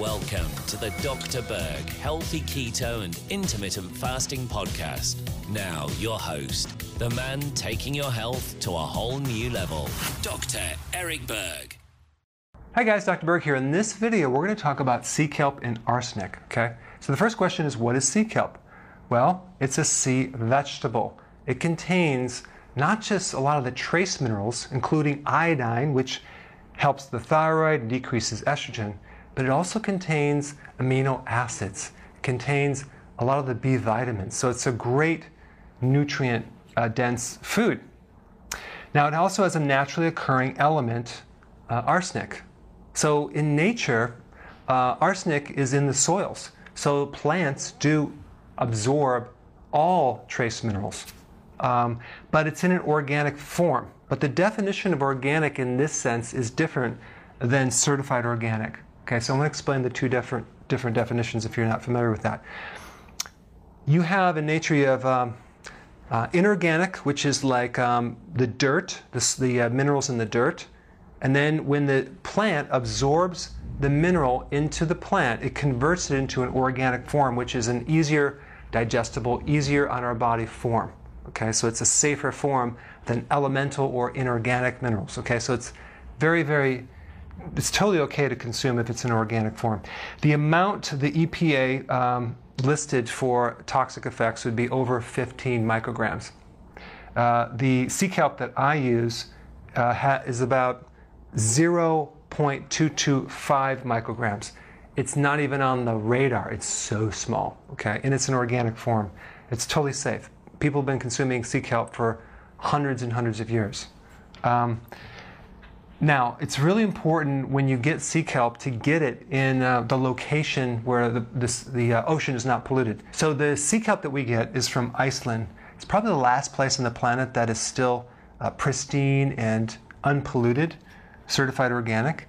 Welcome to the Dr. Berg Healthy Keto and Intermittent Fasting Podcast. Now, your host, the man taking your health to a whole new level, Dr. Eric Berg. Hi guys, Dr. Berg here. In this video, we're going to talk about sea kelp and arsenic, okay? So the first question is, what is sea kelp? Well, it's a sea vegetable. It contains not just a lot of the trace minerals, including iodine, which helps the thyroid and decreases estrogen, but it also contains amino acids. Contains a lot of the B vitamins. So it's a great nutrient uh, dense food. Now, it also has a naturally occurring element, uh, arsenic. So in nature, uh, arsenic is in the soils. So plants do absorb all trace minerals, um, but it's in an organic form. But the definition of organic in this sense is different than certified organic. Okay, so I'm going to explain the two different, different definitions if you're not familiar with that. You have a nature, of um, uh, inorganic, which is like um, the dirt, the, the uh, minerals in the dirt. And then when the plant absorbs the mineral into the plant, it converts it into an organic form, which is an easier digestible, easier on our body form. Okay, so it's a safer form than elemental or inorganic minerals. Okay, so it's very, very it's totally okay to consume if it's in organic form. The amount the EPA um, listed for toxic effects would be over 15 micrograms. Uh, the sea kelp that I use uh, is about 0.225 micrograms. It's not even on the radar. It's so small, okay? And it's an organic form. It's totally safe. People have been consuming sea kelp for hundreds and hundreds of years. Um, now, it's really important when you get sea kelp to get it in uh, the location where the, this, the uh, ocean is not polluted. So, the sea kelp that we get is from Iceland. It's probably the last place on the planet that is still uh, pristine and unpolluted, certified organic.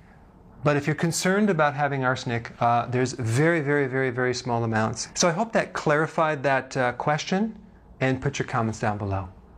But if you're concerned about having arsenic, uh, there's very, very, very, very small amounts. So, I hope that clarified that uh, question and put your comments down below.